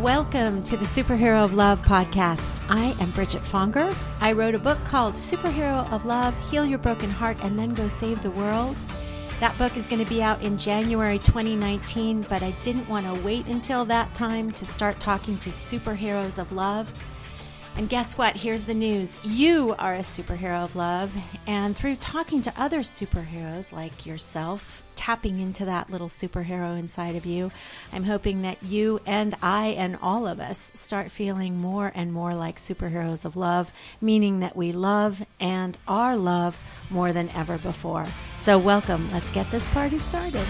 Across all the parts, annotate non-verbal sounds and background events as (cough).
Welcome to the Superhero of Love podcast. I am Bridget Fonger. I wrote a book called Superhero of Love Heal Your Broken Heart and Then Go Save the World. That book is going to be out in January 2019, but I didn't want to wait until that time to start talking to superheroes of love. And guess what? Here's the news. You are a superhero of love. And through talking to other superheroes like yourself, tapping into that little superhero inside of you, I'm hoping that you and I and all of us start feeling more and more like superheroes of love, meaning that we love and are loved more than ever before. So, welcome. Let's get this party started.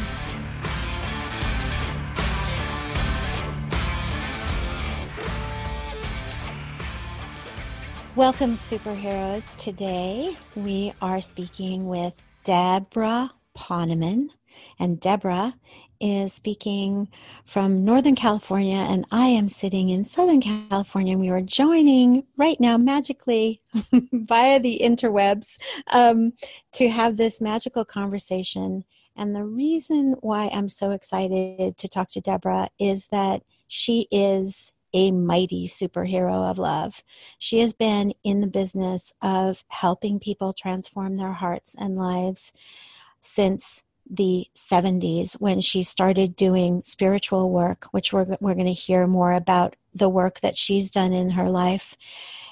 Welcome, superheroes. Today we are speaking with Deborah Poneman. And Deborah is speaking from Northern California, and I am sitting in Southern California. And we are joining right now magically (laughs) via the interwebs um, to have this magical conversation. And the reason why I'm so excited to talk to Deborah is that she is a mighty superhero of love. She has been in the business of helping people transform their hearts and lives since the 70s when she started doing spiritual work, which we're, we're going to hear more about the work that she's done in her life.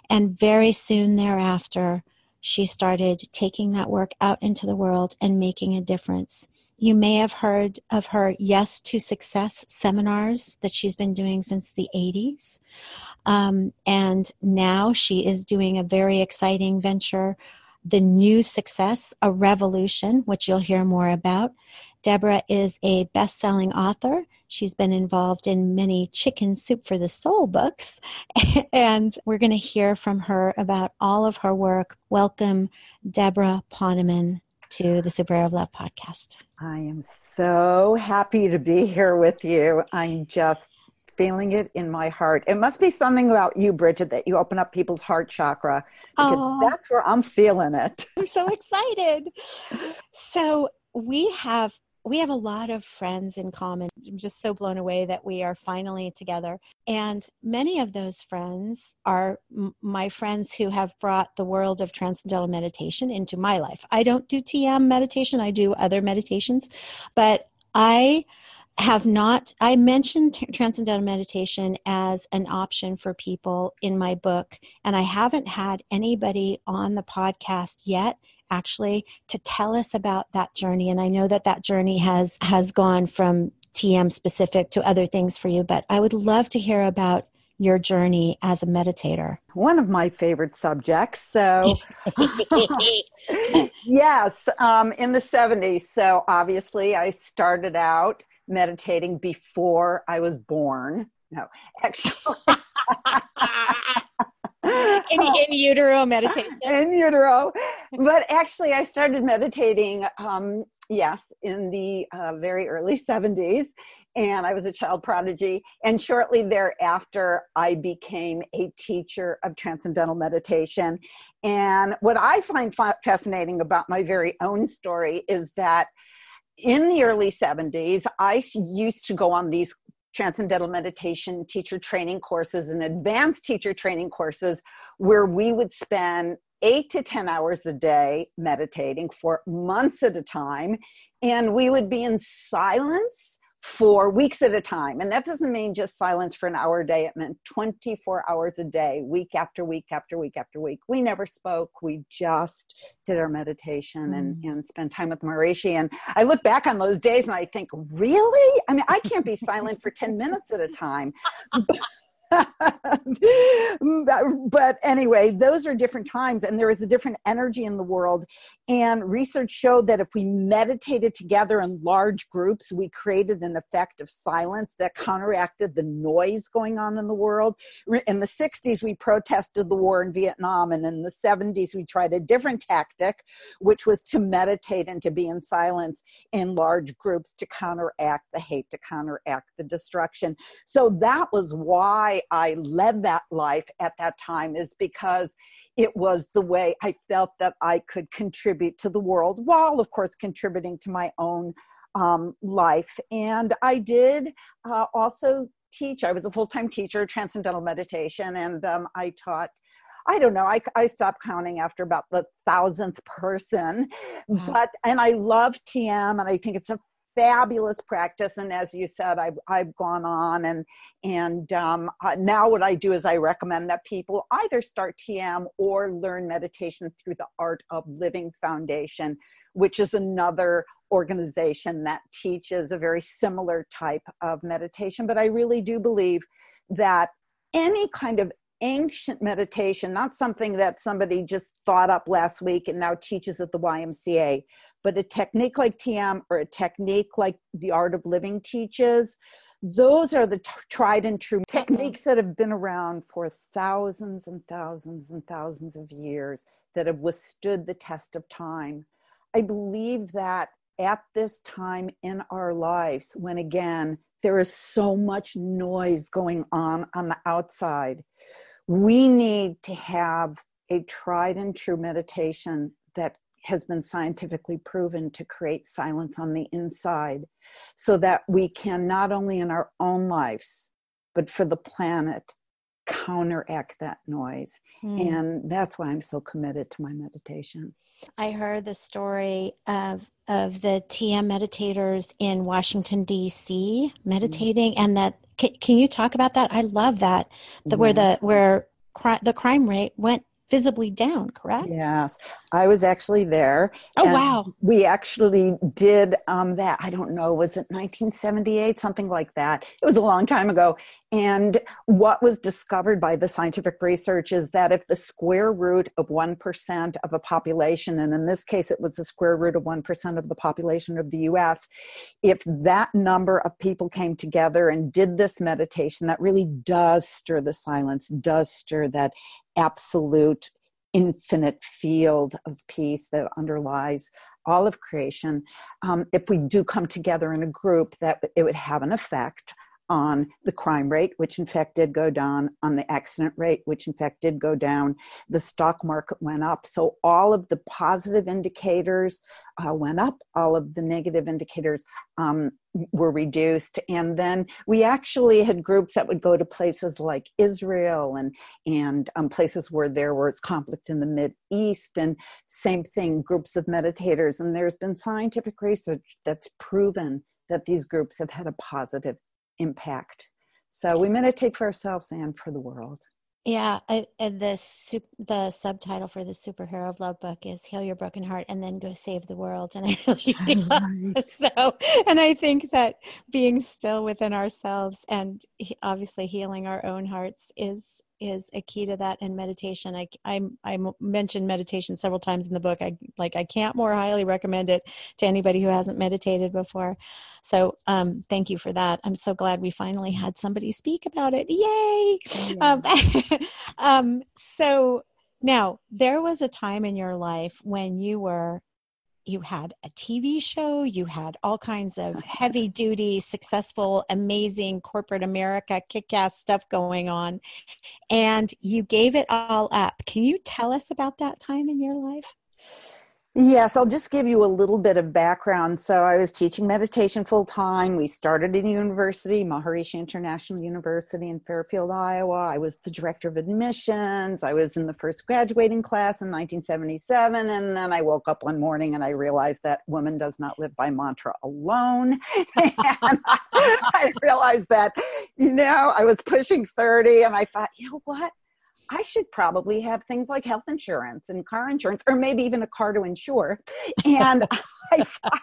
And very soon thereafter, she started taking that work out into the world and making a difference. You may have heard of her Yes to Success seminars that she's been doing since the 80s. Um, and now she is doing a very exciting venture, The New Success, a Revolution, which you'll hear more about. Deborah is a best selling author. She's been involved in many Chicken Soup for the Soul books, (laughs) and we're going to hear from her about all of her work. Welcome, Deborah Poneman to the Super of Love podcast. I am so happy to be here with you. I'm just feeling it in my heart. It must be something about you, Bridget, that you open up people's heart chakra because that's where I'm feeling it. I'm so (laughs) excited. So, we have we have a lot of friends in common. I'm just so blown away that we are finally together. And many of those friends are m- my friends who have brought the world of transcendental meditation into my life. I don't do TM meditation, I do other meditations, but I have not i mentioned t- transcendental meditation as an option for people in my book and i haven't had anybody on the podcast yet actually to tell us about that journey. And I know that that journey has has gone from TM specific to other things for you, but I would love to hear about your journey as a meditator. One of my favorite subjects. So, (laughs) (laughs) yes, um, in the 70s. So, obviously, I started out meditating before I was born. No, actually. (laughs) (laughs) in, in utero meditation. In utero. But actually, I started meditating, um, yes, in the uh, very early 70s. And I was a child prodigy. And shortly thereafter, I became a teacher of transcendental meditation. And what I find fa- fascinating about my very own story is that in the early 70s, I used to go on these transcendental meditation teacher training courses and advanced teacher training courses where we would spend eight to 10 hours a day meditating for months at a time. And we would be in silence for weeks at a time. And that doesn't mean just silence for an hour a day. It meant 24 hours a day, week after week after week after week. We never spoke. We just did our meditation and, mm. and spent time with Maharishi. And I look back on those days and I think, really? I mean, I can't be silent for 10 minutes at a time. (laughs) (laughs) but anyway, those are different times, and there is a different energy in the world. And research showed that if we meditated together in large groups, we created an effect of silence that counteracted the noise going on in the world. In the 60s, we protested the war in Vietnam, and in the 70s, we tried a different tactic, which was to meditate and to be in silence in large groups to counteract the hate, to counteract the destruction. So that was why I led that life at that time is because it was the way I felt that I could contribute to the world while, of course, contributing to my own um, life. And I did uh, also teach. I was a full time teacher, transcendental meditation, and um, I taught. I don't know. I, I stopped counting after about the thousandth person, wow. but and I love TM, and I think it's a fabulous practice. And as you said i've, I've gone on and and um, uh, now what i do is i recommend that people either start tm or learn meditation through the art of living foundation which is another organization that teaches a very similar type of meditation. But i really do believe that any kind of ancient meditation, not something that somebody just thought up last week and now teaches at the YMCA, but a technique like TM or a technique like the art of living teaches, those are the t- tried and true uh-huh. techniques that have been around for thousands and thousands and thousands of years that have withstood the test of time. I believe that at this time in our lives, when again, there is so much noise going on on the outside, we need to have a tried and true meditation that has been scientifically proven to create silence on the inside so that we can not only in our own lives but for the planet counteract that noise mm. and that's why i'm so committed to my meditation i heard the story of of the tm meditators in washington d.c meditating mm. and that can, can, you talk about that i love that the, yeah. where the where cri- the crime rate went visibly down, correct? Yes, I was actually there. Oh, wow. We actually did um, that. I don't know, was it 1978? Something like that. It was a long time ago. And what was discovered by the scientific research is that if the square root of 1% of a population, and in this case it was the square root of 1% of the population of the US, if that number of people came together and did this meditation, that really does stir the silence, does stir that absolute infinite field of peace that underlies all of creation. Um, if we do come together in a group that it would have an effect on the crime rate, which in fact did go down, on the accident rate, which in fact did go down. The stock market went up. So all of the positive indicators uh, went up, all of the negative indicators um, were reduced. And then we actually had groups that would go to places like Israel and, and um, places where there was conflict in the Mid East, and same thing, groups of meditators. And there's been scientific research that's proven that these groups have had a positive impact. So we meditate for ourselves and for the world. Yeah, I, the the subtitle for the superhero of love book is "Heal Your Broken Heart and Then Go Save the World," and I (laughs) really so. And I think that being still within ourselves and obviously healing our own hearts is is a key to that and meditation. I, I i mentioned meditation several times in the book. I like i can't more highly recommend it to anybody who hasn't meditated before. So um, thank you for that. I'm so glad we finally had somebody speak about it. Yay! Yeah. um, (laughs) um, so now there was a time in your life when you were you had a TV show, you had all kinds of heavy duty, successful, amazing corporate America kick ass stuff going on, and you gave it all up. Can you tell us about that time in your life? Yes, I'll just give you a little bit of background. So, I was teaching meditation full time. We started in university, Maharishi International University in Fairfield, Iowa. I was the director of admissions. I was in the first graduating class in 1977. And then I woke up one morning and I realized that woman does not live by mantra alone. (laughs) and (laughs) I realized that, you know, I was pushing 30 and I thought, you know what? I should probably have things like health insurance and car insurance, or maybe even a car to insure. (laughs) And (laughs) I thought,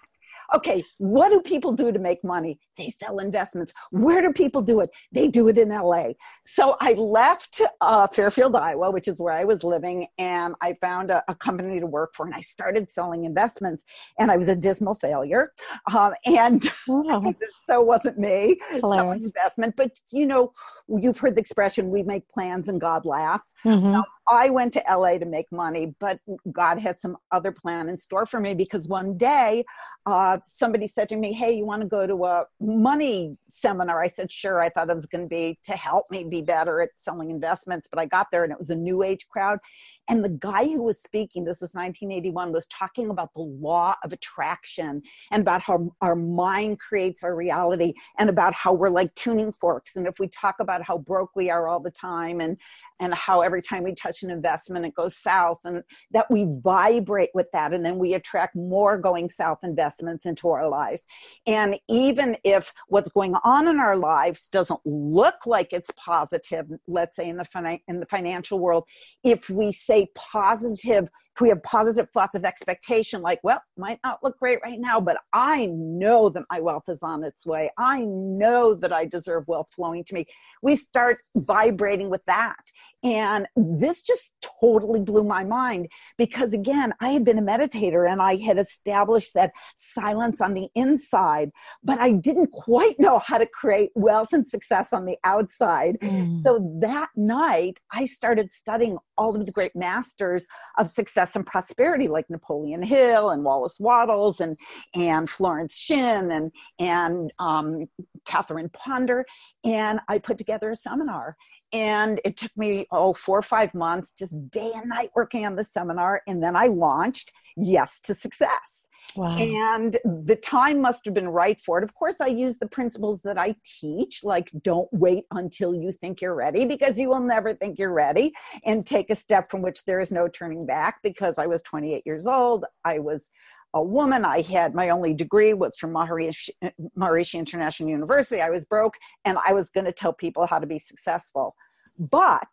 okay, what do people do to make money? They sell investments. Where do people do it? They do it in LA. So I left uh, Fairfield, Iowa, which is where I was living, and I found a, a, company to work for, and I started selling investments, and I was a dismal failure. Um, and wow. (laughs) so wasn't me selling investment. But you know, you've heard the expression, "We make plans and God laughs." Mm-hmm. Now, I went to LA to make money, but God had some other plan in store for me because one day uh, somebody said to me, Hey, you want to go to a money seminar. I said, sure. I thought it was going to be to help me be better at selling investments, but I got there and it was a new age crowd. And the guy who was speaking, this was 1981, was talking about the law of attraction and about how our mind creates our reality and about how we're like tuning forks. And if we talk about how broke we are all the time and, and how every time we touch an investment, it goes south and that we vibrate with that. And then we attract more going south investments into our lives. And even if what's going on in our lives doesn't look like it's positive, let's say in the, in the financial world, if we say positive, if we have positive thoughts of expectation, like, well, might not look great right now, but I know that my wealth is on its way. I know that I deserve wealth flowing to me. We start vibrating with that. And this just totally blew my mind because, again, I had been a meditator and I had established that silence on the inside, but I didn't quite know how to create wealth and success on the outside. Mm. So that night, I started studying all of the great masters of success and prosperity, like Napoleon Hill and Wallace Wattles and and Florence Shinn and and um, Catherine Ponder, and I put together a seminar. And it took me oh four or five months, just day and night working on the seminar, and then I launched Yes to Success. Wow. And the time must have been right for it. Of course, I use the principles that I teach, like don't wait until you think you're ready, because you will never think you're ready, and take a step from which there is no turning back. Because I was 28 years old, I was a woman. I had my only degree was from Maharishi, Maharishi International University. I was broke, and I was going to tell people how to be successful. But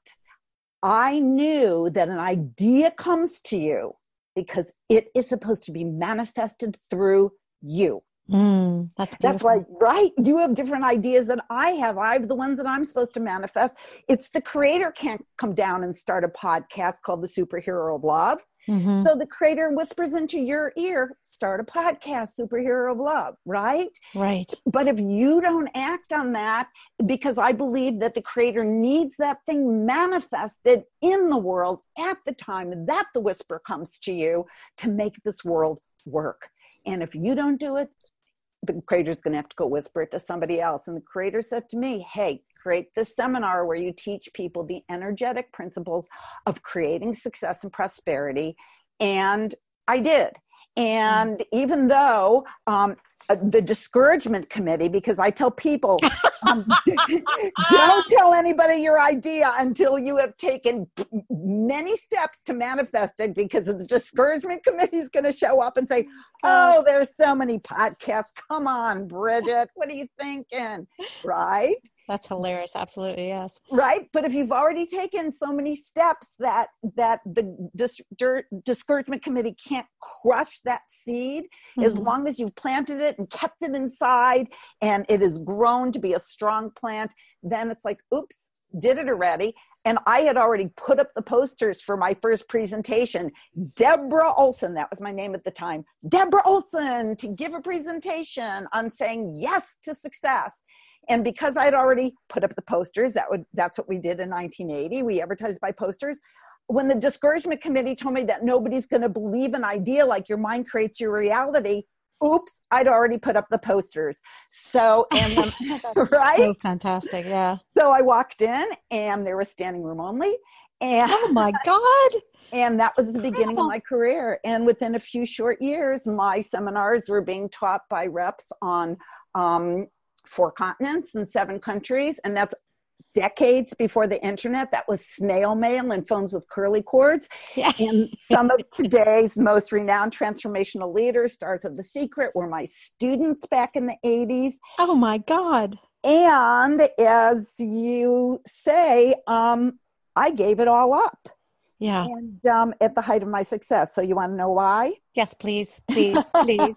I knew that an idea comes to you because it is supposed to be manifested through you. Mm, that's that's why right? You have different ideas than i have. I have the ones that i'm supposed to manifest. It's the creator can't come down and start a podcast called the superhero of love. Mm-hmm. so the creator whispers into your ear start a podcast superhero of love right? Right. But if you don't act on that because i believe that the creator needs that thing manifested in the world at the time that the whisper comes to you to make this world work. And if you don't do it the creator's going to have to go whisper it to somebody else. And the creator said to me, Hey, create this seminar where you teach people the energetic principles of creating success and prosperity. And I did. And even though um, uh, the discouragement committee because I tell people (laughs) don't tell anybody your idea until you have taken many steps to manifest it because the discouragement committee is going to show up and say, Oh, there's so many podcasts. Come on, Bridget. What are you thinking? Right? That's hilarious. Absolutely, yes. Right, but if you've already taken so many steps that that the dis- discouragement committee can't crush that seed, mm-hmm. as long as you've planted it and kept it inside, and it has grown to be a strong plant, then it's like, oops, did it already. And I had already put up the posters for my first presentation. Deborah Olson, that was my name at the time. Deborah Olson to give a presentation on saying yes to success. And because I'd already put up the posters, that would that's what we did in 1980. We advertised by posters. When the discouragement committee told me that nobody's going to believe an idea like your mind creates your reality, oops, I'd already put up the posters. So, and then, (laughs) (laughs) right? So fantastic. Yeah. So I walked in and there was standing room only. And oh my (laughs) God. And that was the beginning of my career. And within a few short years, my seminars were being taught by reps on um, four continents and seven countries. And that's decades before the internet. That was snail mail and phones with curly cords. Yeah. And some of today's most renowned transformational leaders, stars of the secret, were my students back in the 80s. Oh my God. And as you say, um, I gave it all up. Yeah. And um, at the height of my success. So you want to know why? Yes, please, please, please,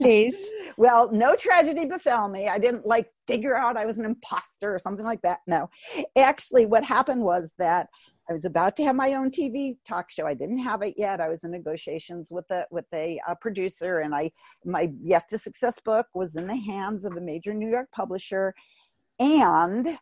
please. (laughs) Well, no tragedy befell me. I didn't like figure out I was an imposter or something like that. No. Actually, what happened was that I was about to have my own TV talk show. I didn't have it yet. I was in negotiations with a with a, a producer, and I my Yes to Success book was in the hands of a major New York publisher, and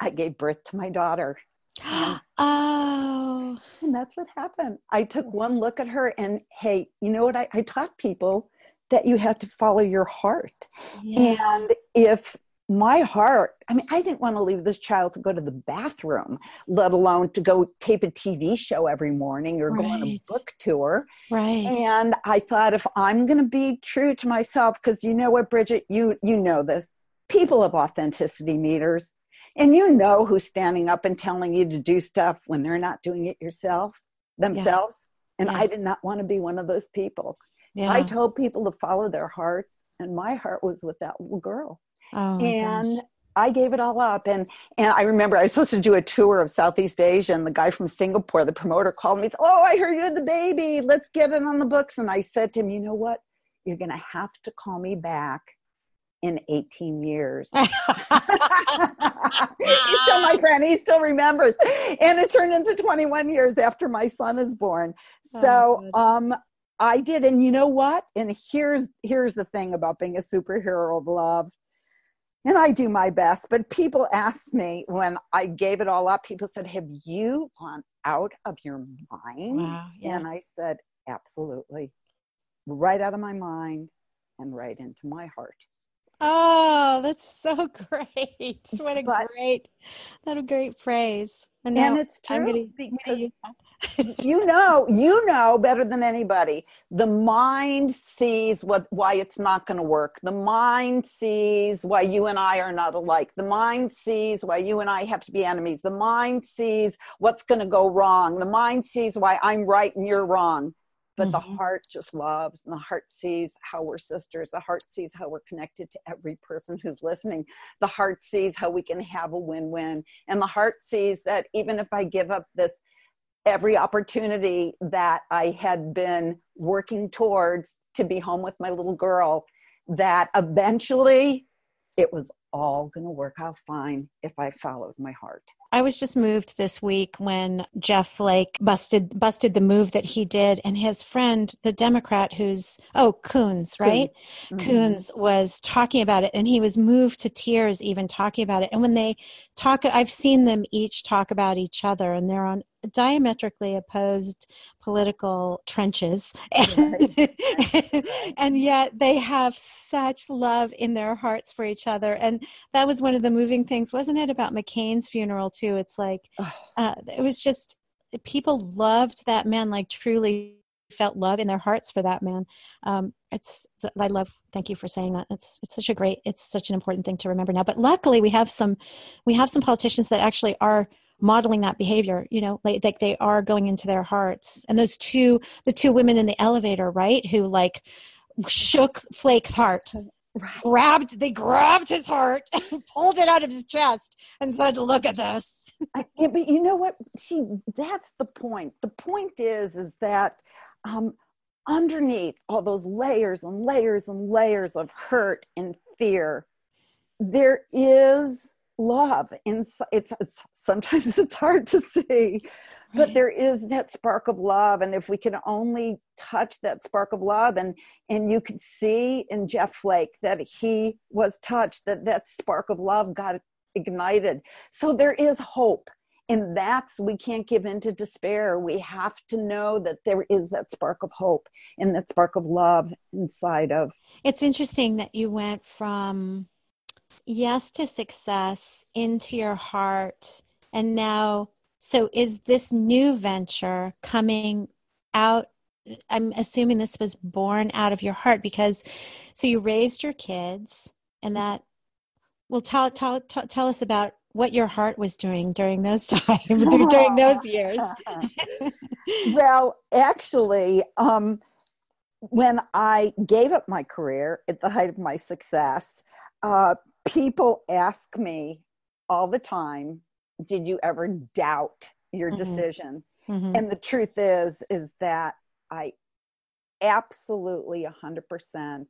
I gave birth to my daughter. (gasps) And, oh. And that's what happened. I took one look at her and hey, you know what? I, I taught people that you have to follow your heart. Yeah. And if my heart, I mean, I didn't want to leave this child to go to the bathroom, let alone to go tape a TV show every morning or right. go on a book tour. Right. And I thought if I'm going to be true to myself, because you know what, Bridget, you you know this, people have authenticity meters. And you know who's standing up and telling you to do stuff when they're not doing it yourself themselves. Yeah. And yeah. I did not want to be one of those people. Yeah. I told people to follow their hearts, and my heart was with that little girl. Oh, and gosh. I gave it all up. And and I remember I was supposed to do a tour of Southeast Asia, and the guy from Singapore, the promoter, called me. Said, oh, I heard you had the baby. Let's get it on the books. And I said to him, you know what? You're going to have to call me back in 18 years. (laughs) He's still my friend. He still remembers. And it turned into 21 years after my son is born. So oh, um, I did. And you know what? And here's here's the thing about being a superhero of love. And I do my best, but people asked me when I gave it all up, people said, Have you gone out of your mind? Wow, yeah. And I said, Absolutely. Right out of my mind and right into my heart. Oh, that's so (laughs) great. What a but, great, what a great phrase. And, and it's true gonna, because you know, you know better than anybody. The mind sees what why it's not going to work. The mind sees why you and I are not alike. The mind sees why you and I have to be enemies. The mind sees what's going to go wrong. The mind sees why I'm right and you're wrong but mm-hmm. the heart just loves and the heart sees how we're sisters the heart sees how we're connected to every person who's listening the heart sees how we can have a win-win and the heart sees that even if i give up this every opportunity that i had been working towards to be home with my little girl that eventually it was all going to work out fine if I followed my heart. I was just moved this week when Jeff Flake busted busted the move that he did, and his friend, the Democrat, who's oh Coons, right? Coons. Mm-hmm. Was talking about it, and he was moved to tears even talking about it. And when they talk, I've seen them each talk about each other, and they're on diametrically opposed political trenches and, (laughs) and, yet they have such love in their hearts for each other and that was one of the moving things wasn't it about mccain's funeral too? It's like uh, it was just people loved that man like truly felt love in their hearts for that man. Um, it's i love thank you for saying that. It's it's such a great it's such an important thing to remember now. But luckily we have some we have some politicians that actually are modeling that behavior you know like, like they are going into their hearts. And those two the two women in the elevator right who like shook flake's heart right. grabbed they grabbed his heart and (laughs) pulled it out of his chest and said look at this. I, but you know what? See that's the point. The point is is that um, underneath all those layers and layers and layers of hurt and fear there is love and it's, it's sometimes (laughs) it's hard to see but there is that spark of love and if we can only touch that spark of love and and you could see in jeff flake that he was touched that that spark of love got ignited. So there is hope and that's we can't give in to despair. We have to know that there is that spark of hope and that spark of love inside of. It's interesting that you went from yes to success into your heart. And now so is this new venture coming out? I'm assuming this was born out of your heart because so you raised your kids and that well tell tell tell, tell us about what your heart was doing during those (laughs) times during (laughs) those years. (laughs) Well actually um when i gave up my career at the height of my success uh, people ask me all the time, did you ever doubt your mm-hmm. decision? Mm-hmm. And the truth is, is that I absolutely 100%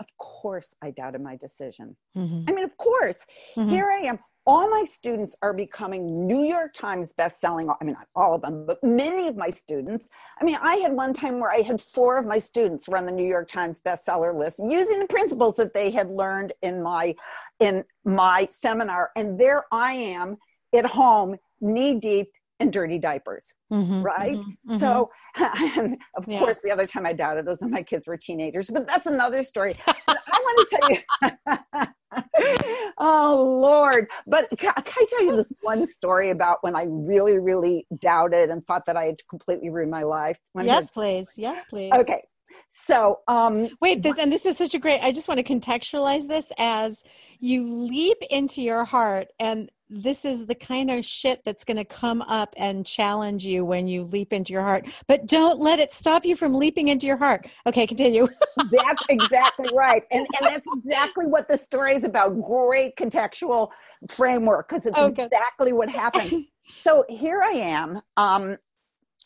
of course I doubted my decision. Mm-hmm. I mean, of course, mm-hmm. here I am all my students are becoming New York Times best-selling. I mean, not all of them, but many of my students. I mean, I had one time where I had four of my students run the New York Times bestseller list using the principles that they had learned in my in my seminar, and there I am at home, knee deep and dirty diapers, Mhm, right? mhm, mhm. So, (laughs) and of Yeah. course, the other time I doubted was when my kids were teenagers, but that's another story. (laughs) I want to tell you, (laughs) oh Lord! But can, can I tell you this one story about when I really, really doubted and thought that I had completely ruined my life? When yes, please. Yes, please. Okay. So, um, Wait, this and this is such a great. I just want to contextualize this as you leap into your heart, and this is the kind of shit that's going to come up and challenge you when you leap into your heart. But don't let it stop you from leaping into your heart. Okay, continue. (laughs) that's exactly right. And, and that's exactly what the story is about. Great contextual framework because it's good. exactly what happened. so here I am um,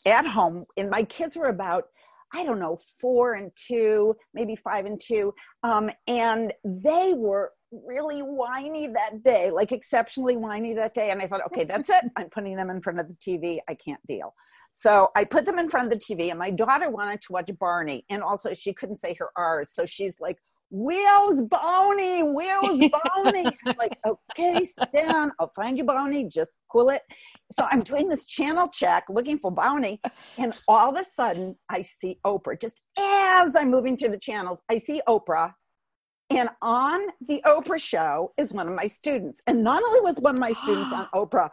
at home, and my kids were about, I don't know, four and two, maybe five and two. Um, and they were really whiny that day, like exceptionally whiny that day. And I thought, okay, that's it. I'm putting them in front of the TV. I can't deal. So I put them in front of the TV, and my daughter wanted to watch Barney. And also, she couldn't say her R's. So she's like, Wheels Boney, Wheels Boney. (laughs) I'm like, okay, sit down. I'll find you Boney. Just cool it. So I'm doing this channel check looking for Boney. And all of a sudden, I see Oprah. Just as I'm moving through the channels, I see Oprah. And on the Oprah show is one of my students. And not only was one of my students on (gasps) Oprah,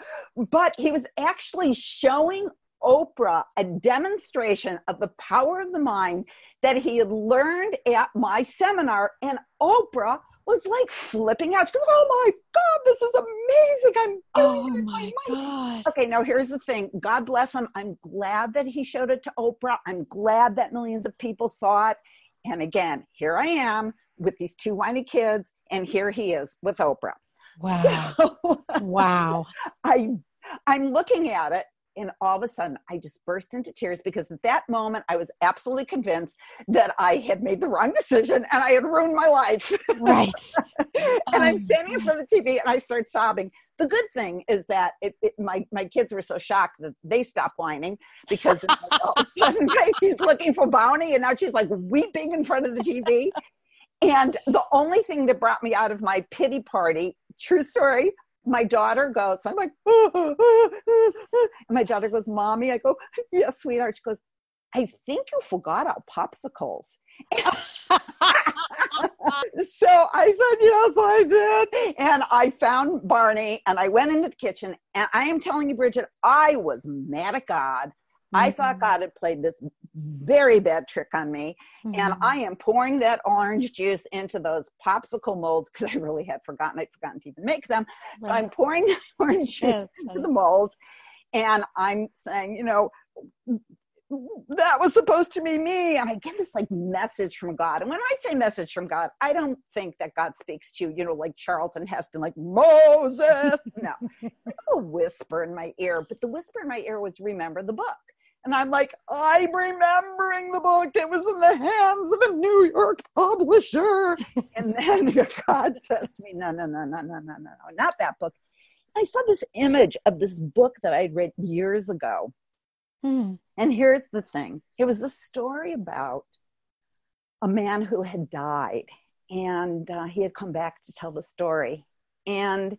but he was actually showing Oprah a demonstration of the power of the mind that he had learned at my seminar. And Oprah was like flipping out. She goes, Oh my God, this is amazing. I'm doing Oh it my mind." god. Okay, now here's the thing. God bless him. I'm glad that he showed it to Oprah. I'm glad that millions of people saw it. And again, here I am with these two whiny kids, and here he is with Oprah. Wow. So Wow. (laughs) I I'm looking at it and all of a sudden I just burst into tears because at that moment I was absolutely convinced that I had made the wrong decision and I had ruined my life. Right. (laughs) and Oh I'm standing in front of the TV and I start sobbing. The good thing is that it, it, my my kids were so shocked that they stopped whining because all of a sudden right, (laughs) she's looking for Bounty and now she's like weeping in front of the TV. And the only thing that brought me out of my pity party, true story, my daughter goes, I'm like, (laughs) and my daughter goes, Mommy, I go, Yes, sweetheart. She goes, I think you forgot our popsicles. (laughs) so I said, Yes, I did. And I found Barney and I went into the kitchen. And I am telling you, Bridget, I was mad at God. I thought Mhm. God had played this very bad trick on me. And Mhm. I am pouring that orange juice into those popsicle molds because I really had forgotten. I'd forgotten to even make them. So I'm pouring (laughs) the orange juice Yes, into the molds. And I'm saying, you know, that was supposed to be me. And I get this like message from God. And when I say message from God, I don't think that God speaks to you, you know, like Charlton Heston, like Moses. No, a whisper in my ear. But the whisper in my ear was remember the book. And I'm like, I'm remembering the book. It was in the hands of a New York publisher. (laughs) and then (laughs) God says to me, no, no, no, no, no, no, no, no, not that book. I saw this image of this book that I'd read years ago. Hmm. And here's the thing it was a story about a man who had died, and uh, he had come back to tell the story. And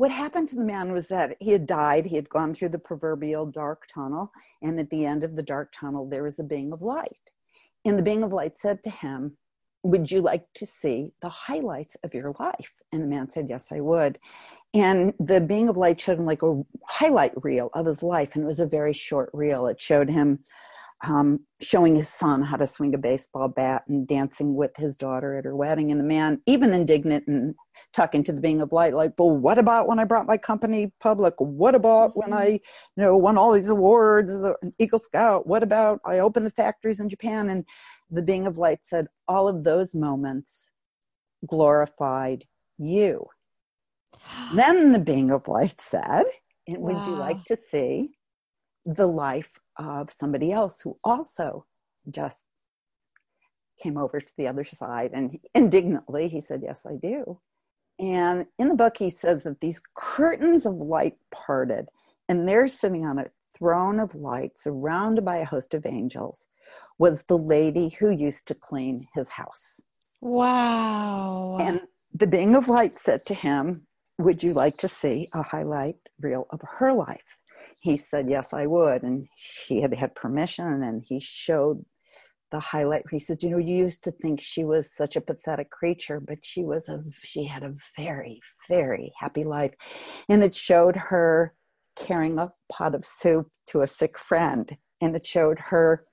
what happened to the man was that he had died, he had gone through the proverbial dark tunnel, and at the end of the dark tunnel, there was a being of light. And the being of light said to him, Would you like to see the highlights of your life? And the man said, Yes, I would. And the being of light showed him like a highlight reel of his life, and it was a very short reel. It showed him um, showing his son how to swing a baseball bat and dancing with his daughter at her wedding. And the man, even indignant and talking to the being of light, like, well, what about when I brought my company public? What about when I, you know, won all these awards as an Eagle Scout? What about I opened the factories in Japan? And the being of light said, all of those moments glorified you. (gasps) Then the being of light said, and would you like to see the life of somebody else who also just came over to the other side? And indignantly, he said, Yes, I do. And in the book, he says that these curtains of light parted, and there sitting on a throne of light, surrounded by a host of angels, was the lady who used to clean his house. Wow. And the being of light said to him, Would you like to see a highlight reel of her life? He said, Yes, I would. And she had had permission, and he showed the highlight. He says, You know, you used to think she was such a pathetic creature, but she was a, she had a very, very happy life. And it showed her carrying a pot of soup to a sick friend, and it showed her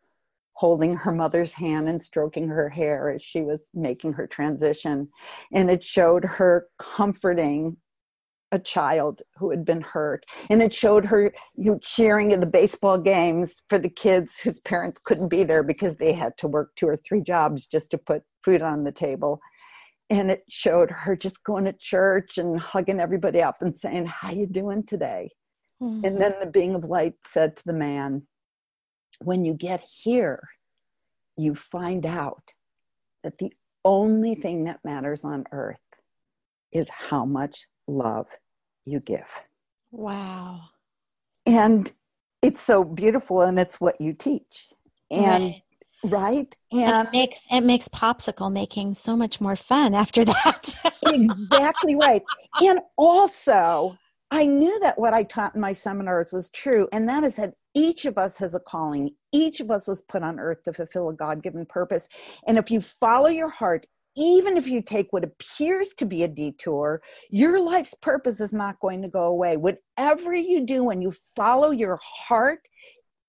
holding her mother's hand and stroking her hair as she was making her transition. And it showed her comforting a child who had been hurt. And it showed her you know, cheering at the baseball games for the kids whose parents couldn't be there because they had to work two or three jobs just to put food on the table. And it showed her just going to church and hugging everybody up and saying how you doing today? Mm-hmm. and then the being of light said to the man when you get here you find out that the only thing that matters on earth is how much love you give. Wow. And it's so beautiful and it's what you teach. And right. right? And it makes it makes popsicle making so much more fun after that. (laughs) exactly right. And also I knew that what I taught in my seminars was true, and that is that each of us has a calling. Each of us was put on earth to fulfill a God given purpose. And if you follow your heart, even if you take what appears to be a detour, your life's purpose is not going to go away. Whatever you do when you follow your heart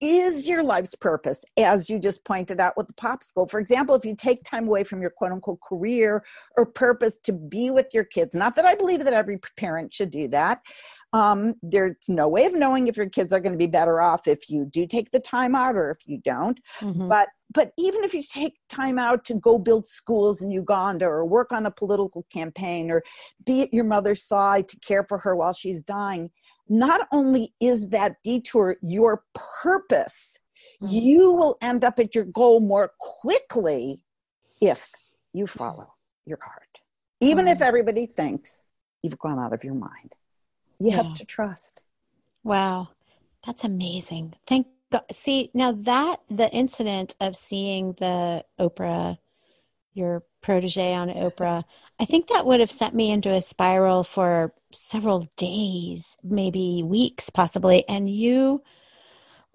is your life's purpose, as you just pointed out with the popsicle. For example, if you take time away from your quote unquote career or purpose to be with your kids, not that I believe that every parent should do that, um, there's no way of knowing if your kids are going to be better off if you do take the time out or if you don't. Mm-hmm. But but even if you take time out to go build schools in Uganda or work on a political campaign or be at your mother's side to care for her while she's dying, not only is that detour your purpose, mm-hmm. you will end up at your goal more quickly if you follow your heart. Even mm-hmm. if everybody thinks you've gone out of your mind you yeah. have to trust. Wow. That's amazing. Thank god see now that the incident of seeing the oprah your protege on oprah i think that would have sent me into a spiral for several days maybe weeks possibly. And you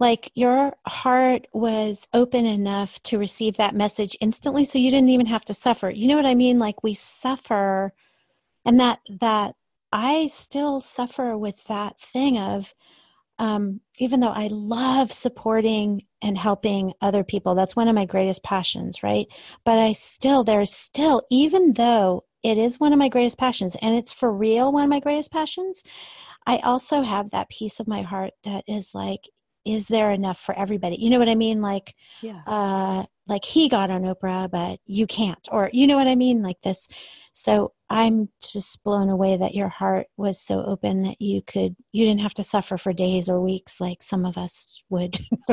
like your heart was open enough to receive that message instantly so you didn't even have to suffer. You know what i mean? Like we suffer and that that I still suffer with that thing of, um, even though I love supporting and helping other people, that's one of my greatest passions, right? But I still, there's still, even though it is one of my greatest passions and it's for real one of my greatest passions, I also have that piece of my heart that is like, is there enough for everybody? You know what I mean? Like, yeah. uh, like he got on Oprah, but you can't, or you know what I mean? Like this. So I'm just blown away that your heart was so open that you could you didn't have to suffer for days or weeks like some of us would. (laughs)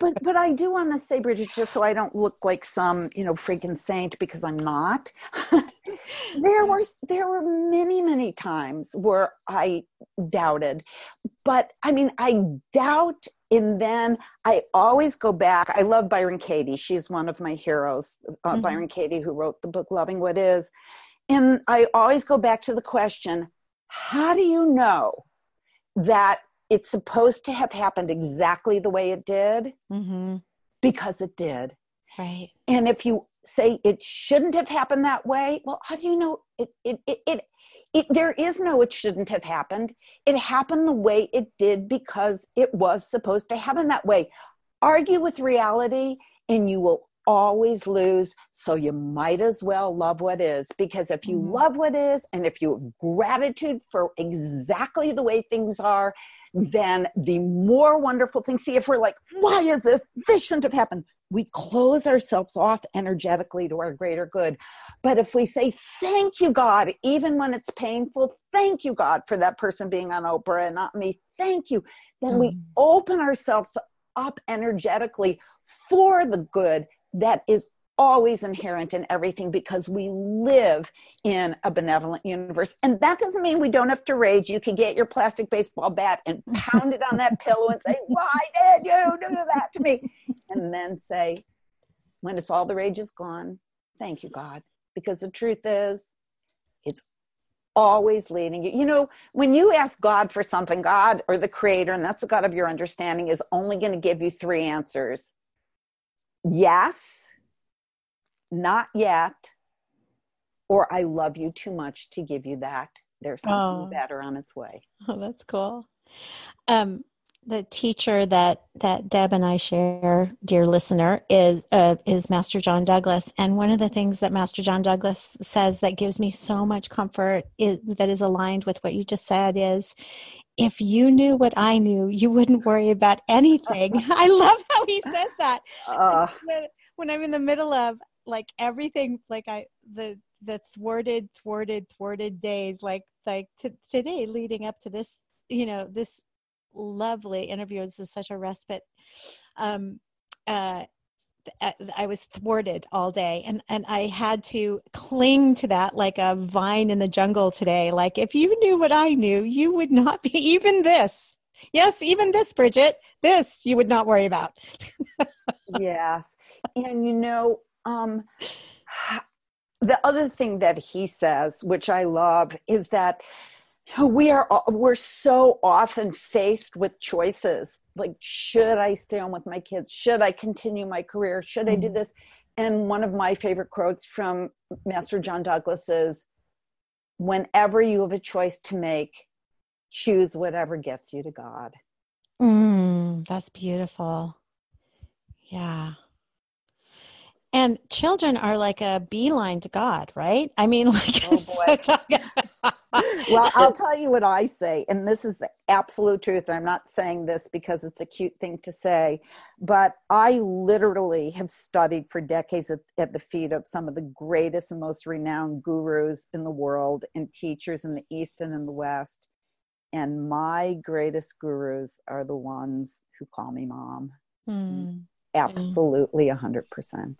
but but I do want to say, Bridget, just so I don't look like some you know freaking saint because I'm not. (laughs) there were there were many many times where I doubted, but I mean I doubt and then I always go back. I love Byron Katie. She's one of my heroes. Uh, mm-hmm. Byron Katie, who wrote the book Loving What Is. And I always go back to the question how do you know that it's supposed to have happened exactly the way it did? Mm-hmm. Because it did. Right. And if you say it shouldn't have happened that way, well, how do you know it, it, it, it, it there is no it shouldn't have happened. It happened the way it did because it was supposed to happen that way. Argue with reality and you will always lose. So you might as well love what is because if you mm-hmm. love what is and if you have gratitude for exactly the way things are, then the more wonderful things. See, if we're like, why is this? This shouldn't have happened. We close ourselves off energetically to our greater good. But if we say, thank you, God, even when it's painful, thank you, God, for that person being on Oprah and not me, thank you, then mm. we open ourselves up energetically for the good that is always inherent in everything because we live in a benevolent universe. And that doesn't mean we don't have to rage. You can get your plastic baseball bat and pound it on that (laughs) pillow and say, Why did you do that to me? And then say, when it's all the rage is gone, thank you, God. Because the truth is, it's always leading you. You know, when you ask God for something, God or the creator, and that's the God of your understanding, is only going to give you three answers yes, not yet, or I love you too much to give you that. There's something oh. better on its way. (laughs) Oh, that's cool. Um, the teacher that that Deb and I share, dear listener, is uh, is Master John Douglas. And one of the things that Master John Douglas says that gives me so much comfort is, that is aligned with what you just said is, if you knew what I knew, you wouldn't worry about anything. (laughs) I love how he says that. Uh. When, when I'm in the middle of like everything, like I the the thwarted, thwarted, thwarted days, like like t- today leading up to this, you know, this lovely interview. This is such a respite. Um, uh, uh, I was thwarted all day and, and I had to cling to that like a vine in the jungle today. Like if you knew what I knew, you would not be (laughs) even this. Yes, even this, Bridget, this you would not worry about. (laughs) yes. And you know, um, (sighs) the other thing that he says, which I love, is that we are we're so often faced with choices. Like should i stay on with my kids? Should i continue my career? Should i do mm-hmm. this? And one of my favorite quotes from master john douglas is whenever you have a choice to make choose whatever gets you to god. Mm, that's beautiful. Yeah. And children are like a beeline to God, right? I mean, (laughs) like, oh so well, I'll tell you what I say, and this is the absolute truth. I'm not saying this because it's a cute thing to say, but I literally have studied for decades at, at the feet of some of the greatest and most renowned gurus in the world and teachers in the East and in the West. And my greatest gurus are the ones who call me mom. Mm. Absolutely, a 100%.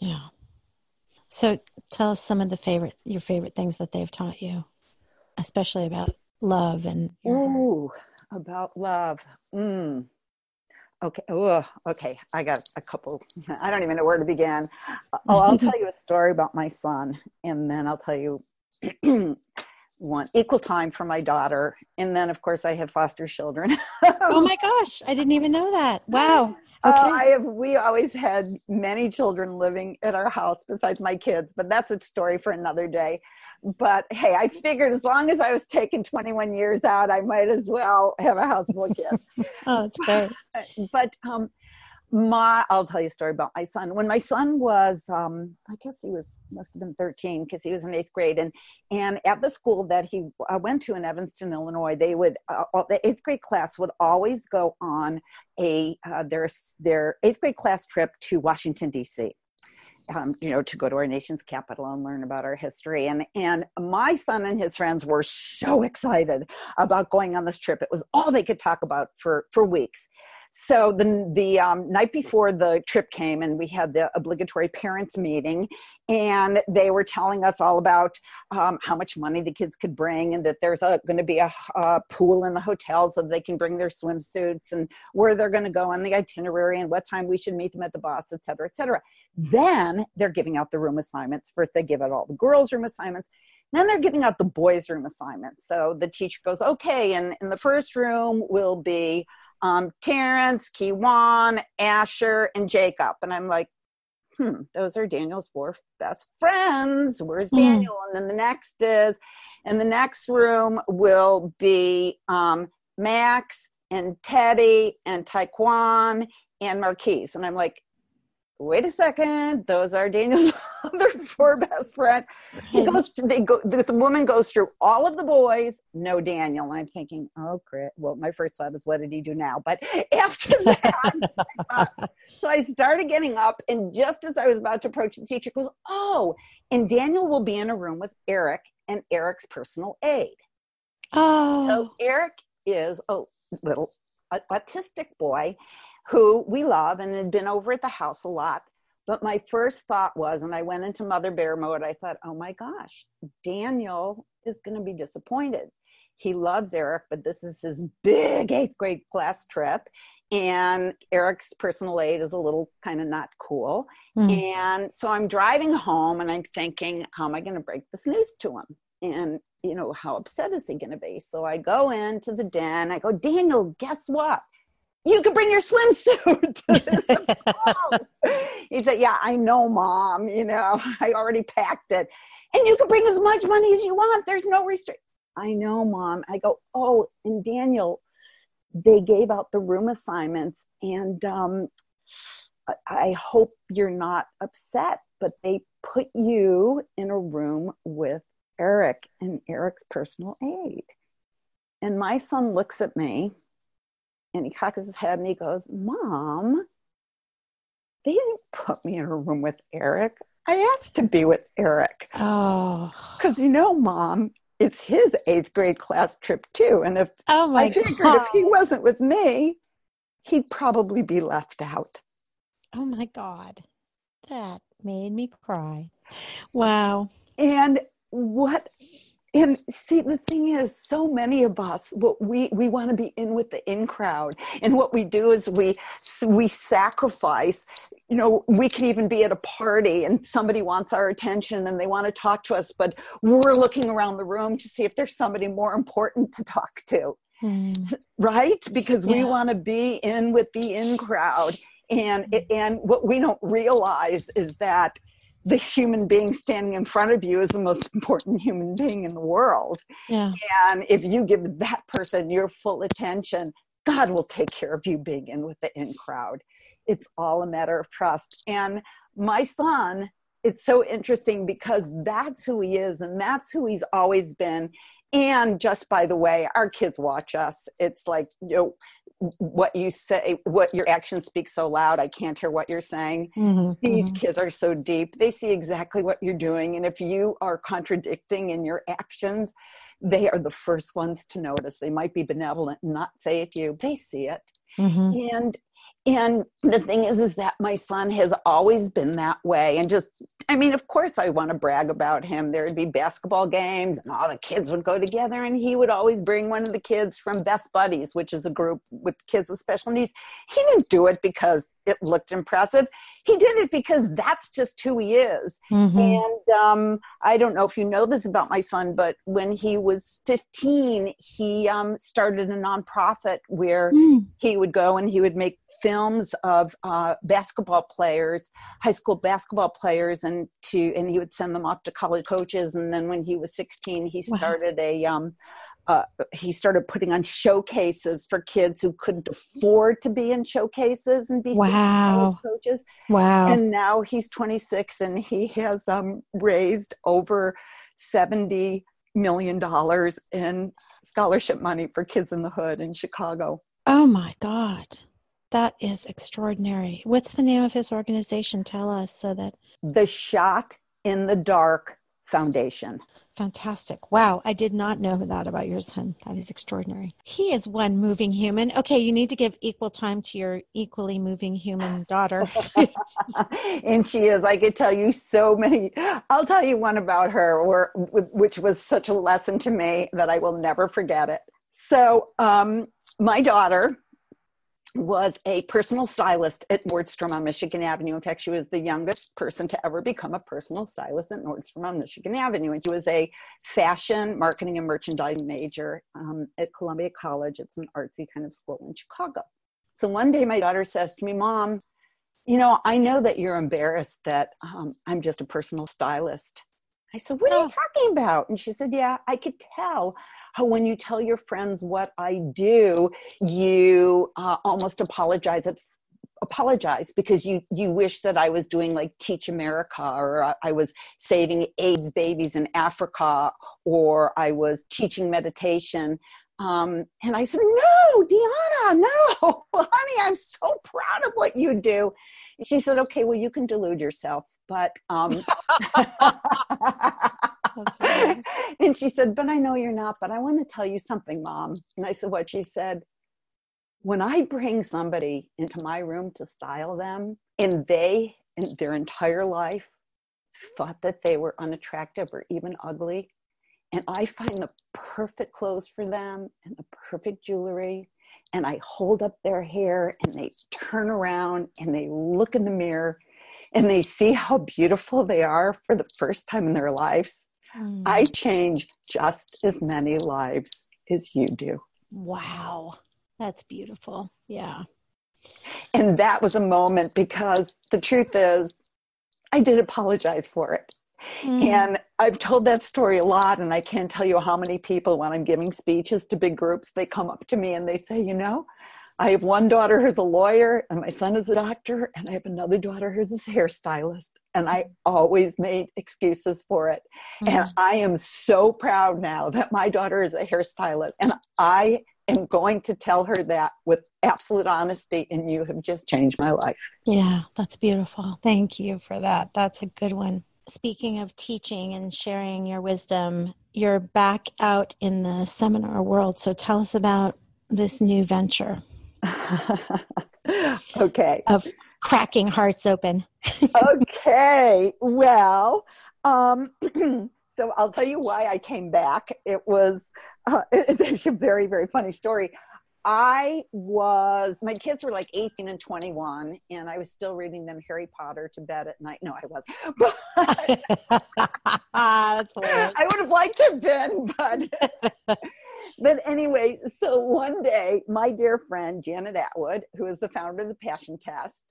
Yeah. So tell us some of the favorite your favorite things that they've taught you, especially about love and Ooh, about love. Mm. Okay. Oh, okay. I got a couple. I don't even know where to begin. Oh, I'll (laughs) tell you a story about my son, and then I'll tell you (clears throat) one equal time for my daughter, and then of course I have foster children. (laughs) oh my gosh! I didn't even know that. Wow. Uh, okay. I have. We always had many children living at our house besides my kids, but that's a story for another day. But hey, I figured as long as I was taking 21 years out, I might as well have a house full of kids. (laughs) oh, that's great. (laughs) But um, my i'll tell you a story about my son when my son was um, i guess he was must have been 13 because he was in eighth grade and and at the school that he uh, went to in evanston illinois they would uh, the eighth grade class would always go on a uh, their their eighth grade class trip to washington d.c um, you know, to go to our nation's capital and learn about our history. And and my son and his friends were so excited about going on this trip. It was all they could talk about for for weeks. So the the um, night before the trip came, and we had the obligatory parents meeting, and they were telling us all about um, how much money the kids could bring, and that there's going to be a, a, pool in the hotel so they can bring their swimsuits, and where they're going to go on the itinerary, and what time we should meet them at the bus, et cetera, et cetera. Then they're giving out the room assignments. First, they give out all the girls' room assignments. Then they're giving out the boys' room assignments. So the teacher goes, okay, and in the first room will be um, Terrence, Kiwan, Asher, and Jacob. And I'm like, hmm, those are Daniel's four best friends. Where's hmm. Daniel? Mm. And then the next is, and the next room will be um, Max and Teddy and Taekwon and Marquise. And I'm like, wait a second, those are Daniel's (laughs) other four best friends. He goes, they go, the woman goes through all of the boys, no Daniel. And I'm thinking, oh, great. Well, my first thought is, what did he do now? But (laughs) after that, so I started getting up, and just as I was about to approach the teacher, goes, oh, and Daniel will be in a room with Eric and Eric's personal aide. Oh. So Eric is a little autistic boy who we love and had been over at the house a lot. But my first thought was, and I went into mother bear mode, I thought, oh my gosh, Daniel is going to be disappointed. He loves Eric, but this is his big eighth grade class trip. And Eric's personal aide is a little kind of not cool. Mm. And so I'm driving home and I'm thinking, how am I going to break this news to him? And you know, how upset is he going to be? So I go into the den. I go, Daniel, guess what? You can bring your swimsuit. (laughs) (laughs) he said, Yeah, I know, mom. You know, (laughs) I already packed it. And you can bring as much money as you want. There's no restrict. I know, mom. I go, Oh, and Daniel, they gave out the room assignments. And um, I hope you're not upset, but they put you in a room with Eric and Eric's personal aide. And my son looks at me and he cocks his head and he goes, Mom, they didn't put me in a room with Eric. I asked to be with Eric. Oh. Because you know, Mom, it's his eighth grade class trip too. And if oh my I figured God. if he wasn't with me, he'd probably be left out. Oh my God. That made me cry. Wow. And what and see the thing is so many of us what we we want to be in with the in crowd. And what we do is we we sacrifice you know we can even be at a party and somebody wants our attention and they want to talk to us but we're looking around the room to see if there's somebody more important to talk to. Mm. (laughs) right? Because yeah. we want to be in with the in crowd. And and what we don't realize is that the human being standing in front of you is the most (laughs) important human being in the world. Yeah. And if you give that person your full attention, God will take care of you being in with the in crowd. It's all a matter of trust. And my son, it's so interesting because that's who he is and that's who he's always been. And just by the way, our kids watch us. It's like, you know, what you say what your actions speak so loud i can't hear what you're saying mm-hmm, these mm-hmm. kids are so deep they see exactly what you're doing and if you are contradicting in your actions they are the first ones to notice they might be benevolent and not say it to you they see it mm-hmm. and and the thing is is that my son has always been that way. And just i mean of course i want to brag about him. There'd be basketball games and all the kids would go together and he would always bring one of the kids from best buddies which is a group with kids with special needs. He didn't do it because it looked impressive he did it because that's just who he is mm-hmm. and um, i don't know if you know this about my son but when he was 15 he um, started a nonprofit where mm. he would go and he would make films of uh, basketball players, high school basketball players, and to and he would send them off to college coaches. And then when he was 16, he started wow. a um, uh, he started putting on showcases for kids who couldn't afford to be in showcases and be wow. coaches. Wow! And now he's 26 and he has um, raised over 70 million dollars in scholarship money for kids in the hood in Chicago. Oh my God! That is extraordinary. What's the name of his organization? Tell us so that. The Shot in the Dark Foundation. Fantastic. Wow. I did not know that about your son. That is extraordinary. He is one moving human. Okay, you need to give equal time to your equally moving human daughter. (laughs) (laughs) and she is. I could tell you so many. I'll tell you one about her, where, which was such a lesson to me that I will never forget it. So, um, my daughter, was a personal stylist at Nordstrom on Michigan Avenue. In fact, she was the youngest person to ever become a personal stylist at Nordstrom on Michigan Avenue. And she was a fashion, marketing, and merchandising major um, at Columbia College. It's an artsy kind of school in Chicago. So one day my daughter says to me, Mom, you know, I know that you're embarrassed that um, I'm just a personal stylist. I said, What are you talking about? And she said, Yeah, I could tell how when you tell your friends what I do, you uh, almost apologize at apologize because you you wish that I was doing like Teach America or I was saving AIDS babies in Africa or I was teaching meditation. Um, and I said, No, Deanna, no, (laughs) honey, I'm so proud of what you do. And she said, Okay, well, you can delude yourself, but. Um, (laughs) and she said, But I know you're not, but I want to tell you something, mom. And I said, What? She said, When I bring somebody into my room to style them, and they, in their entire life, thought that they were unattractive or even ugly, and I find the perfect clothes for them and the perfect jewelry. And I hold up their hair and they turn around and they look in the mirror and they see how beautiful they are for the first time in their lives. mm. I change just as many lives as you do. Wow. That's beautiful. Yeah. And that was a moment because the truth is, I did apologize for it. Mm. And I've told that story a lot, and I can't tell you how many people, when I'm giving speeches to big groups, they come up to me and they say, You know, I have one daughter who's a lawyer, and my son is a doctor, and I have another daughter who's a hairstylist. And I always made excuses for it. Mm. And I am so proud now that my daughter is a hairstylist. And I am going to tell her that with absolute honesty, and you have just changed my life. Yeah, that's beautiful. Thank you for that. That's a good one. Speaking of teaching and sharing your wisdom, you're back out in the seminar world. So tell us about this new venture. (laughs) okay. Of cracking hearts open. (laughs) okay. Well, um, (clears throat) so I'll tell you why I came back. It was uh, (laughs) it's actually a very very funny story. I was my kids were like 18 and 21 and I was still reading them Harry Potter to bed at night. No, I wasn't. (laughs) But (laughs) That's hilarious. I would have liked to have been, but (laughs) but anyway, so one day my dear friend Janet Attwood, who is the founder of the Passion Test,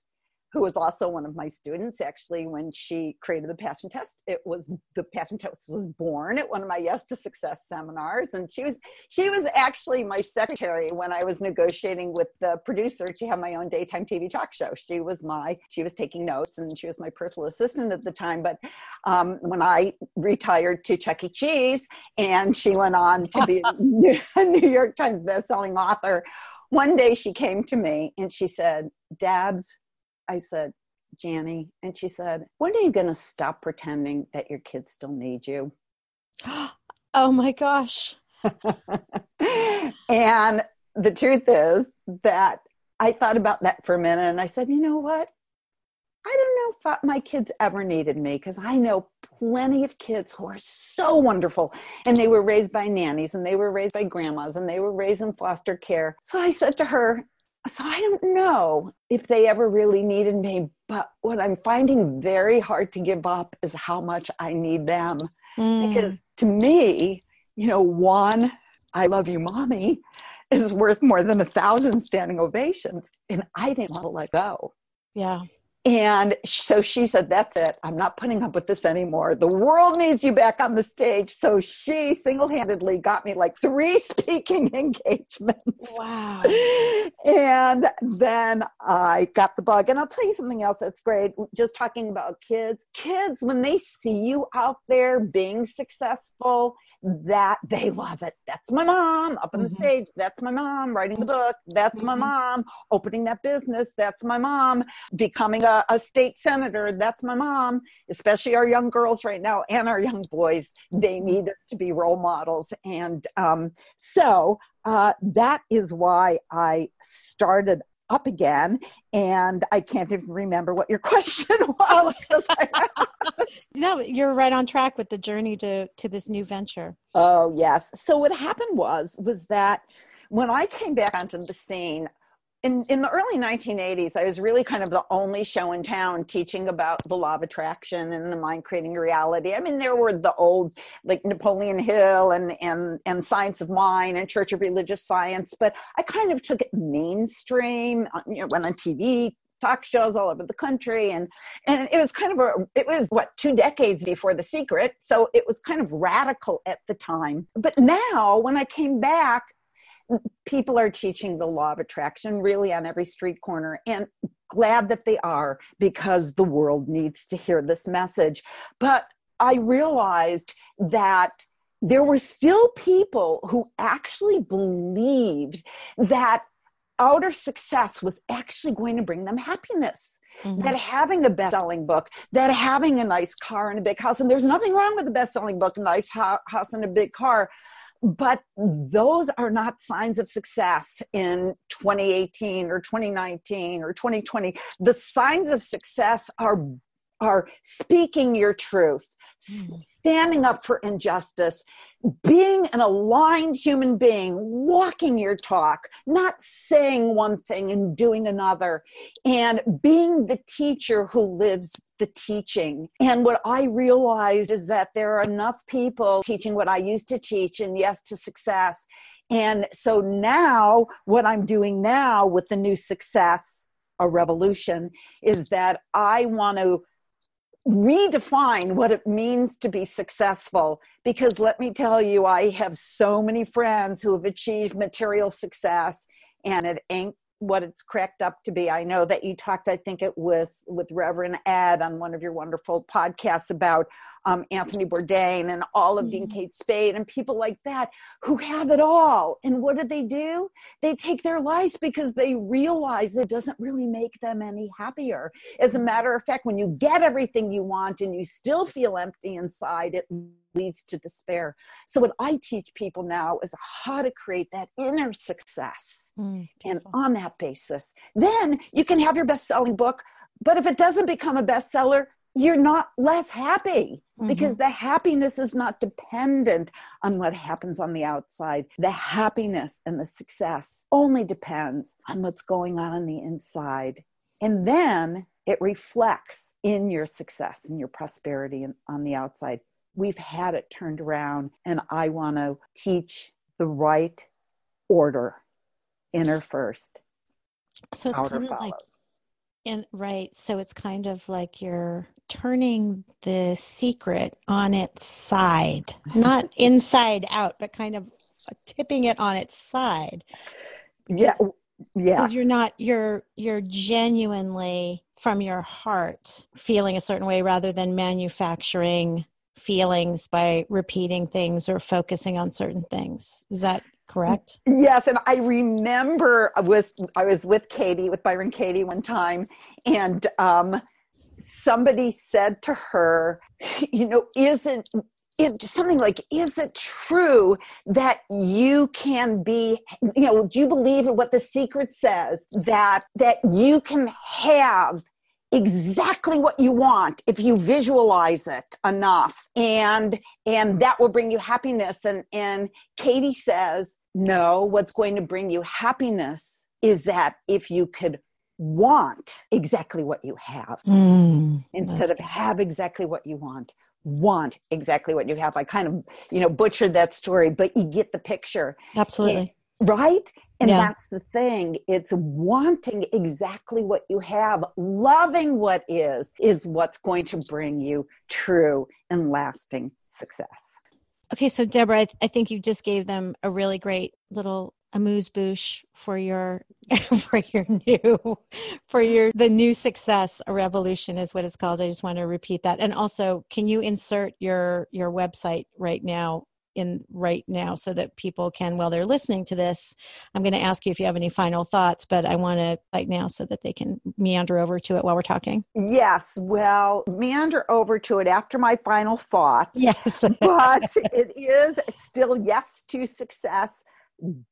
who was also one of my students actually when she created the passion test it was the passion test was born at one of my yes to success seminars. And she was she was actually my secretary when i was negotiating with the producer to have my own daytime tv talk show. She was my she was taking notes and she was my personal assistant at the time. But um, when i retired to chuck e. Cheese and she went on to be (laughs) a new york times bestselling author one day she came to me and she said dabs I said, Janny, and she said, When are you going to stop pretending that your kids still need you? (gasps) oh my gosh. (laughs) and the truth is that I thought about that for a minute and I said, You know what? I don't know if my kids ever needed me because I know plenty of kids who are so wonderful and they were raised by nannies and they were raised by grandmas and they were raised in foster care. So I said to her, so I don't know if they ever really needed me, but what I'm finding very hard to give up is how much I need them. Mm. Because to me, you know, one, I love you, mommy, is worth more than a thousand standing ovations. And I didn't want to let go. Yeah. And so she said, That's it. I'm not putting up with this anymore. The world needs you back on the stage. So she single handedly got me like three (laughs) speaking engagements. Wow. And then I got the bug. And I'll tell you something else that's great. Just talking about kids. Kids, when they see you out there being successful, that they love it. That's my mom up on the mm-hmm. stage. That's my mom writing the book. That's mm-hmm. my mom opening that business. That's my mom becoming a a, state senator. That's my mom, especially our young girls right now and our young boys. They need us to be role models. And um, so uh, that is why I started up again and i can't even remember what your (laughs) question was (laughs) no you're right on track with the journey to to this new venture oh yes so what happened was was that when i came back onto the scene in, in the early 1980s, I was really kind of the only show in town teaching about the law of attraction and the mind creating reality. I mean, there were the old, like Napoleon Hill and, and, and Science of Mind and Church of Religious Science, but I kind of took it mainstream, uh, you know, went on TV, talk shows all over the country and and it was kind of a it was what two decades before the secret so it was kind of radical at the time but now when i came back people are teaching the law of attraction really on every street corner and glad that they are because the world needs to hear this message but i realized that there were still people who actually believed that outer success was actually going to bring them happiness. Mm-hmm. That having a best selling book, that having a nice car and a big house, and there's nothing wrong with a best selling book, a nice house and a big car, but those are not signs of success in 2018 or 2019 or 2020 the signs of success are are speaking your truth standing up for injustice, being an aligned human being, walking your talk, not saying one thing and doing another, and being the teacher who lives the teaching. And what I realized is that there are enough people teaching what I used to teach and yes to success. And so now, what I'm doing now with the new success, a revolution, is that I want to redefine what it means to be successful. Because let me tell you i have so many friends who have achieved material success and it ain't what it's cracked up to be. I know that you talked, I think it was with Reverend Ed on one of your wonderful podcasts about um, Anthony Bourdain and all of mm-hmm. Dean Kate Spade and people like that who have it all. And what do they do? They take their lives because they realize it doesn't really make them any happier. As a matter of fact, when you get everything you want and you still feel empty inside, it leads to despair. So, what I teach people now is how to create that inner success. Mm, and on that basis, then you can have your best selling book. But if it doesn't become a bestseller, you're not less happy mm-hmm. because the happiness is not dependent on what happens on the outside. The happiness and the success only depends on what's going on on the inside. And then it reflects in your success and your prosperity on the outside we've had it turned around and i want to teach the right order inner first so it's kind of follows. like and right so it's kind of like you're turning the secret on its side not inside out but kind of tipping it on its side yeah yeah Because you're not you're you're genuinely from your heart feeling a certain way rather than manufacturing feelings by repeating things or focusing on certain things. Is that correct? Yes, and I remember I was I was with Katie with Byron Katie one time, and um, somebody said to her, you know, is it is something like is it true that you can be you know do you believe in what the secret says that that you can have exactly what you want if you visualize it enough. And and that will bring you happiness. And and katie says no what's going to bring you happiness is that if you could want exactly what you have mm, instead of have exactly what you want want exactly what you have. I kind of you know butchered that story but you get the picture. Absolutely. And, right and yeah. that's the thing. It's wanting exactly what you have, loving what is, is what's going to bring you true and lasting success. Okay, so Deborah, I, th- I think you just gave them a really great little amuse bouche for your (laughs) for your new for your the new success a revolution is what it's called i just want to repeat that and also can you insert your your website right now in right now so that people can while they're listening to this i'm going to ask you if you have any final thoughts but i want to right now so that they can meander over to it while we're talking. Yes well meander over to it after my final thought. Yes. (laughs) But it is still yes to success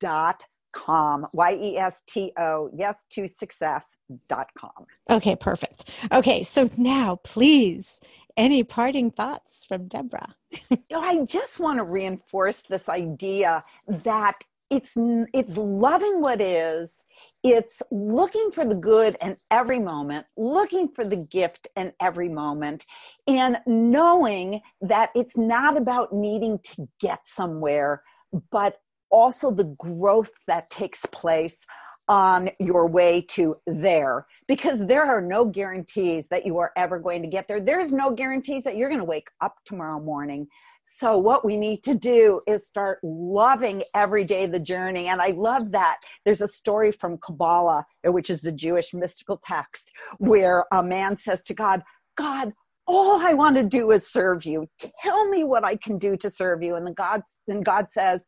dot com y-e-s-t-o yes to success dot com. Okay perfect. Okay so now please any parting thoughts from Deborah? (laughs) I just want to reinforce this idea that it's it's loving what is it's looking for the good in every moment looking for the gift in every moment and knowing that it's not about needing to get somewhere but also the growth that takes place on your way to there because there are no guarantees that you are ever going to get there. There's no guarantees that you're going to wake up tomorrow morning. So, what we need to do is start loving every day the journey. And I love that. There's a story from Kabbalah, which is the Jewish mystical text, where a man says to God, God, all I want to do is serve you. Tell me what I can do to serve you. And the God, then God says,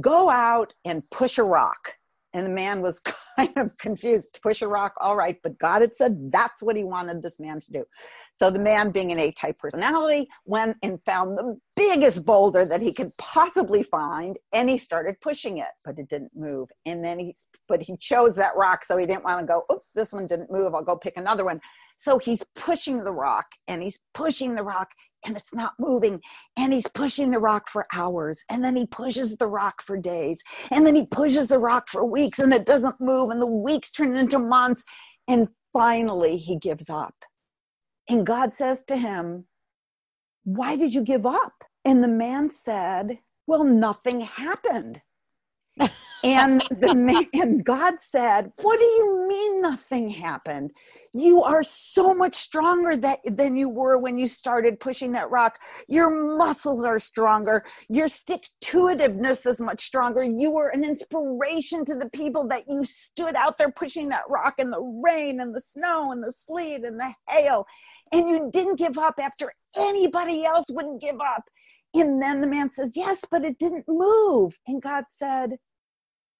Go out and push a rock and the man was (laughs) kind of confused. Push a rock, all right, but God had said that's what he wanted this man to do. So the man, being an A type personality, went and found the biggest boulder that he could possibly find and he started pushing it, but it didn't move. And then he, but he chose that rock, so he didn't want to go, oops, this one didn't move, I'll go pick another one. So he's pushing the rock and he's pushing the rock and it's not moving. And he's pushing the rock for hours. And then he pushes the rock for days. And then he pushes the rock for weeks and it doesn't move. And the weeks turn into months. And finally he gives up. And God says to him, Why did you give up? And the man said, Well, nothing happened and the man, (laughs) and God said, "What do you mean nothing happened? You are so much stronger that, than you were when you started pushing that rock. Your muscles are stronger. Your stick to itiveness is much stronger. You were an inspiration to the people that you stood out there pushing that rock in the rain and the snow and the sleet and the hail, and you didn't give up after anybody else wouldn't give up." And then the man says, Yes, but it didn't move. And God said,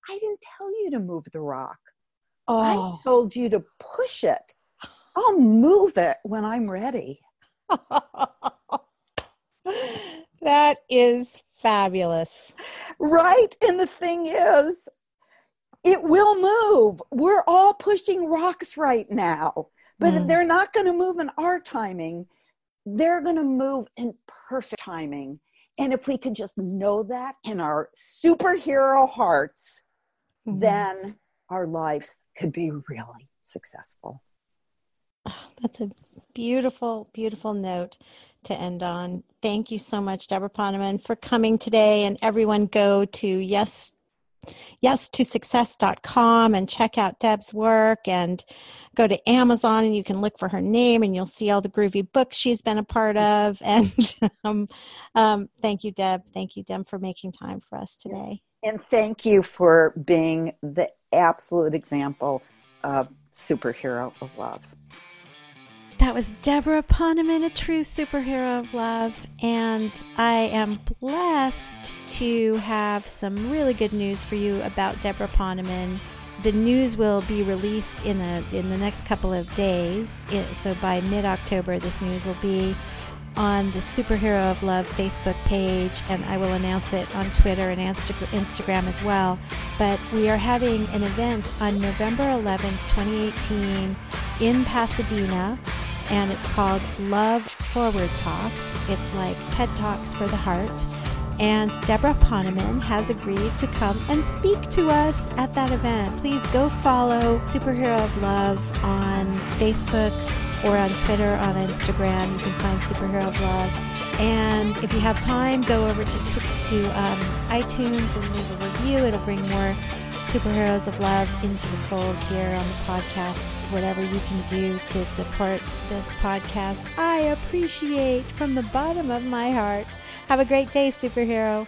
I didn't tell you to move the rock. Oh. I told you to push it. I'll move it when I'm ready. (laughs) that is fabulous. Right? And the thing is, it will move. We're all pushing rocks right now, but mm. they're not going to move in our timing. They're going to move in perfect timing. And if we could just know that in our superhero hearts, mm-hmm. then our lives could be really successful. Oh, that's a beautiful, beautiful note to end on. Thank you so much, Deborah Poneman, for coming today. And everyone go to yes yes to success.com and check out Deb's work and go to Amazon and you can look for her name and you'll see all the groovy books she's been a part of. (laughs) And um, um, thank you, Deb. Thank you, Deb, for making time for us today. And thank you for being the absolute example of superhero of love. That was Deborah Poneman, a true superhero of love. And I am blessed to have some really good news for you about Deborah Poneman. The news will be released in, a, in the next couple of days. So by mid October, this news will be on the Superhero of Love Facebook page, and I will announce it on Twitter and Instagram as well. But we are having an event on November 11th, 2018, in Pasadena, and it's called Love Forward Talks. It's like TED Talks for the heart. And Deborah Poneman has agreed to come and speak to us at that event. Please go follow Superhero of Love on Facebook or on Twitter, on Instagram. You can find Superhero of Love. And if you have time, go over to, to um, iTunes and leave a review. It'll bring more superheroes of love into the fold here on the podcasts. Whatever you can do to support this podcast, I appreciate from the bottom of my heart. Have a great day, superhero.